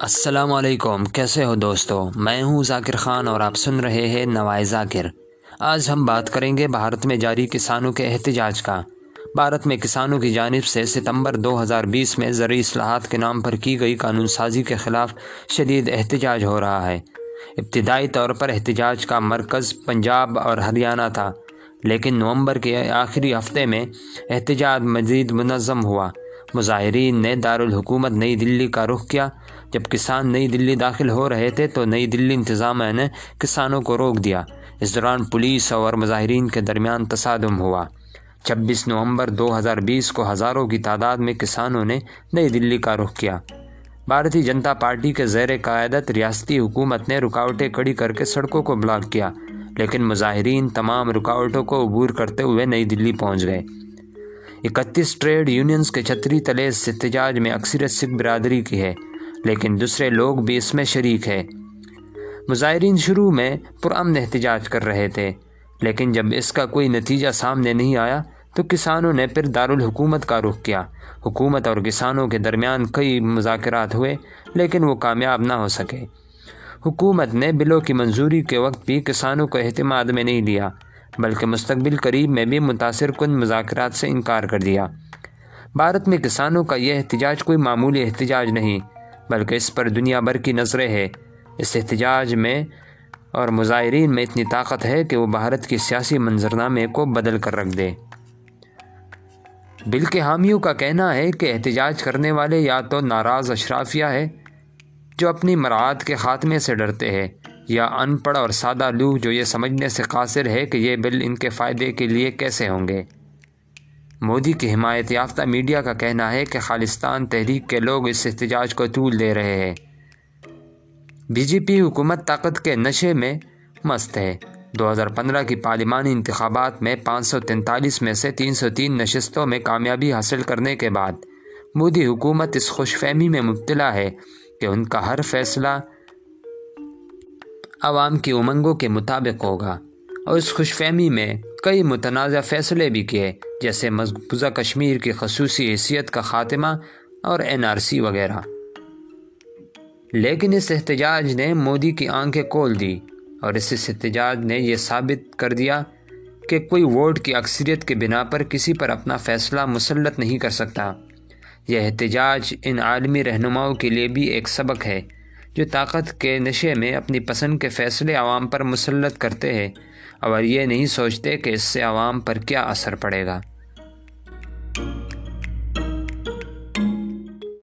السلام علیکم، کیسے ہو دوستو؟ میں ہوں ذاکر خان اور آپ سن رہے ہیں نوائے ذاکر۔ آج ہم بات کریں گے بھارت میں جاری کسانوں کے احتجاج کا۔ بھارت میں کسانوں کی جانب سے ستمبر دو ہزار بیس میں زرعی اصلاحات کے نام پر کی گئی قانون سازی کے خلاف شدید احتجاج ہو رہا ہے۔ ابتدائی طور پر احتجاج کا مرکز پنجاب اور ہریانہ تھا، لیکن نومبر کے آخری ہفتے میں احتجاج مزید منظم ہوا۔ مظاہرین نے دارالحکومت نئی دلی کا رخ کیا۔ جب کسان نئی دلی داخل ہو رہے تھے تو نئی دلی انتظامیہ نے کسانوں کو روک دیا۔ اس دوران پولیس اور مظاہرین کے درمیان تصادم ہوا۔ چھبیس نومبر دو ہزار بیس کو ہزاروں کی تعداد میں کسانوں نے نئی دلی کا رخ کیا۔ بھارتی جنتا پارٹی کے زیر قیادت ریاستی حکومت نے رکاوٹیں کھڑی کر کے سڑکوں کو بلاک کیا، لیکن مظاہرین تمام رکاوٹوں کو عبور کرتے ہوئے نئی دلی پہنچ گئے۔ اکتیس ٹریڈ یونینز کے چھتری تلے اس احتجاج میں اکثریت سکھ برادری کی ہے، لیکن دوسرے لوگ بھی اس میں شریک ہے مظاہرین شروع میں پرامن احتجاج کر رہے تھے، لیکن جب اس کا کوئی نتیجہ سامنے نہیں آیا، تو کسانوں نے پھر دارالحکومت کا رخ کیا۔ حکومت اور کسانوں کے درمیان کئی مذاکرات ہوئے، لیکن وہ کامیاب نہ ہو سکے۔ حکومت نے بلوں کی منظوری کے وقت بھی کسانوں کو اہتماد میں نہیں لیا۔ بلکہ مستقبل قریب میں بھی متاثر کن مذاکرات سے انکار کر دیا۔ بھارت میں کسانوں کا یہ احتجاج کوئی معمولی احتجاج نہیں، بلکہ اس پر دنیا بھر کی نظریں ہے اس احتجاج میں اور مظاہرین میں اتنی طاقت ہے کہ وہ بھارت کی سیاسی منظرنامے کو بدل کر رکھ دے بل کے حامیوں کا کہنا ہے کہ احتجاج کرنے والے یا تو ناراض اشرافیہ ہے جو اپنی مراعات کے خاتمے سے ڈرتے ہیں۔ یا ان پڑھ اور سادہ لوگ جو یہ سمجھنے سے قاصر ہے کہ یہ بل ان کے فائدے کے لیے کیسے ہوں گے۔ مودی کی حمایت یافتہ میڈیا کا کہنا ہے کہ خالستان تحریک کے لوگ اس احتجاج کو طول دے رہے ہیں۔ بی جے پی حکومت طاقت کے نشے میں مست ہے۔ دو ہزار پندرہ کی پارلیمانی انتخابات میں پانچ سو تینتالیس میں سے تین سو تین نشستوں میں کامیابی حاصل کرنے کے بعد مودی حکومت اس خوش فہمی میں مبتلا ہے کہ ان کا ہر فیصلہ عوام کی امنگوں کے مطابق ہوگا۔ اور اس خوش فہمی میں کئی متنازع فیصلے بھی کیے، جیسے مقبوضہ کشمیر کی خصوصی حیثیت کا خاتمہ اور این آر سی وغیرہ۔ لیکن اس احتجاج نے مودی کی آنکھیں کھول دی اور اس احتجاج نے یہ ثابت کر دیا کہ کوئی ووٹ کی اکثریت کے بنا پر کسی پر اپنا فیصلہ مسلط نہیں کر سکتا۔ یہ احتجاج ان عالمی رہنماؤں کے لیے بھی ایک سبق ہے۔ جو طاقت کے نشے میں اپنی پسند کے فیصلے عوام پر مسلط کرتے ہیں۔ اور یہ نہیں سوچتے کہ اس سے عوام پر کیا اثر پڑے گا۔